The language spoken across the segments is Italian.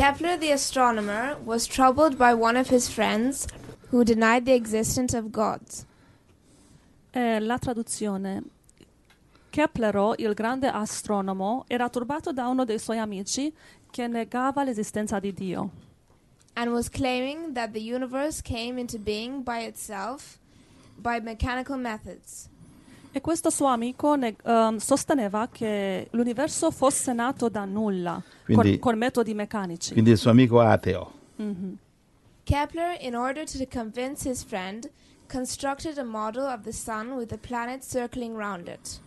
Kepler the astronomer was troubled by one of his friends who denied the existence of gods. È la traduzione. Keplero, il grande astronomo, era turbato da uno dei suoi amici che negava l'esistenza di Dio and was claiming that the universe came into being by itself by mechanical methods. E questo suo amico ne- ehm, sosteneva che l'universo fosse nato da nulla Quindi- con, con metodi meccanici. Quindi il suo amico ateo. Mhm. Kepler, in order to convince his friend, constructed a model of the sun with the planets circling round it.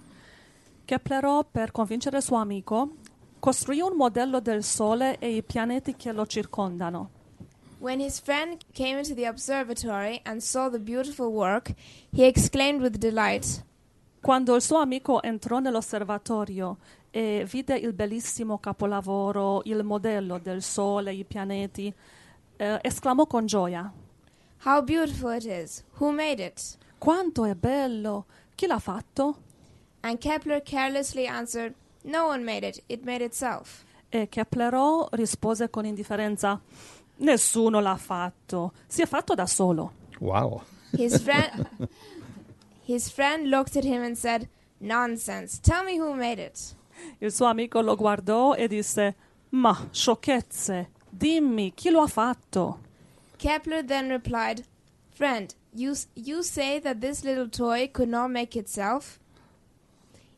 Keplero, per convincere il suo amico, costruì un modello del Sole e i pianeti che lo circondano. When his friend came into the observatory and saw the beautiful work, he exclaimed with delight, Quando il suo amico entrò nell'osservatorio e vide il bellissimo capolavoro, il modello del Sole, i pianeti, eh, esclamò con gioia: How beautiful it is! Who made it? Quanto è bello! Chi l'ha fatto? And Kepler carelessly answered, No one made it, it made itself. E Keplero rispose con indifferenza: Nessuno l'ha fatto, si è fatto da solo. Wow. His friend His friend looked at him and said, Nonsense, tell me who made it. Il suo amico lo guardò e disse: Ma sciocchezze, dimmi chi lo ha fatto. Kepler then replied, Friend, you, you say that this little toy could not make itself?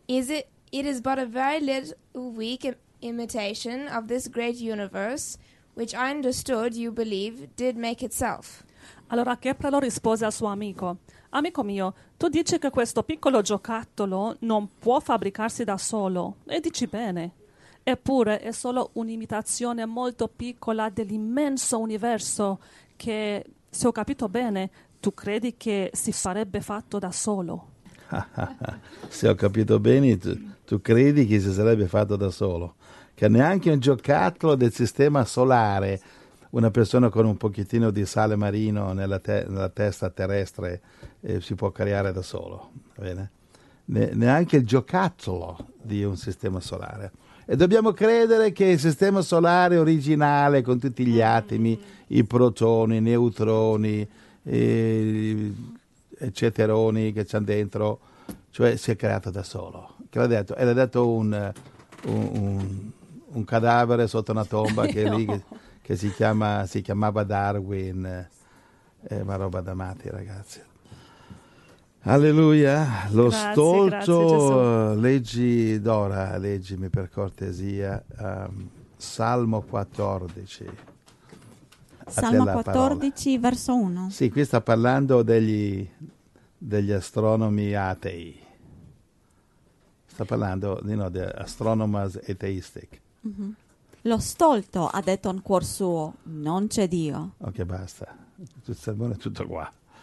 Is it? It is but a very little weak im- imitation of this great universe, which I understood you believe did make itself. Allora Keplero rispose al suo amico: Amico mio, tu dici che questo piccolo giocattolo non può fabbricarsi da solo, e dici bene. Eppure è solo un'imitazione molto piccola dell'immenso universo che, se ho capito bene, tu credi che si sarebbe fatto da solo. Se ho capito bene, tu, tu credi che si sarebbe fatto da solo. Che neanche un giocattolo del sistema solare, una persona con un pochettino di sale marino nella, te- nella testa terrestre eh, si può creare da solo. Ne- neanche il giocattolo di un sistema solare. E dobbiamo credere che il sistema solare originale, con tutti gli atomi, i protoni, i neutroni, eh, eccetteroni che c'hanno dentro, cioè si è creato da solo. Che l'ha detto? E l'ha detto un, un- un- un cadavere sotto una tomba che, è lì, che, si, chiama- si chiamava Darwin, eh, ma roba da matti ragazzi. Alleluia, lo Grazie, stolto, grazie, leggi Dora, leggimi per cortesia, ehm, Salmo 14. A te Salmo la parola. 14, verso 1. Sì, qui sta parlando degli, degli astronomi atei. Sta parlando you know, di astronomers atheistic. Lo stolto ha detto in cuor suo, non c'è Dio. Ok, basta. Il sermone è tutto qua.